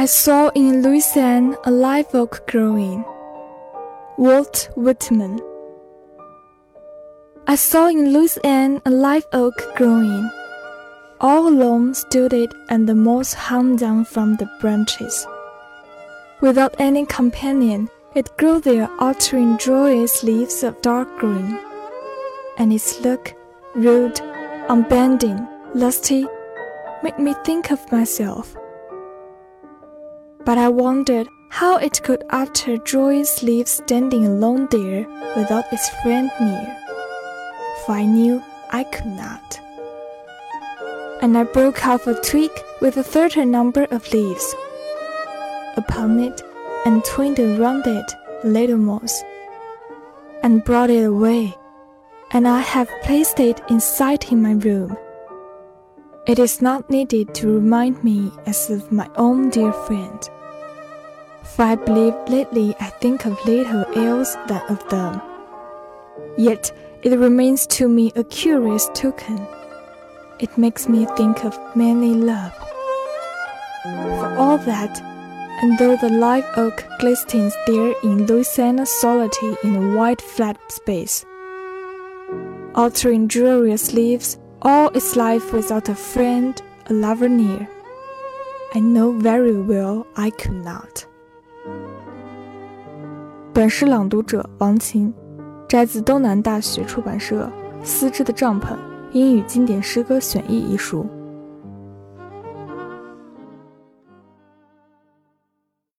I saw in Louisiana a live oak growing. Walt Whitman. I saw in Louisiana a live oak growing. All alone stood it, and the moss hung down from the branches. Without any companion, it grew there, uttering joyous leaves of dark green. And its look, rude, unbending, lusty, made me think of myself. But I wondered how it could utter joyous leave standing alone there without its friend near, for I knew I could not. And I broke off a twig with a certain number of leaves. Upon it and twined around it a little moss, and brought it away, and I have placed it inside in my room. It is not needed to remind me as of my own dear friend, for I believe lately I think of little else than of them. Yet it remains to me a curious token. It makes me think of manly love. For all that, and though the live oak glistens there in Louisiana solitude in a wide flat space, altering glorious leaves all its life without a friend, a lover near. I know very well I could not. 本诗朗读者王琴，摘自东南大学出版社《丝织的帐篷：英语经典诗歌选译》一书。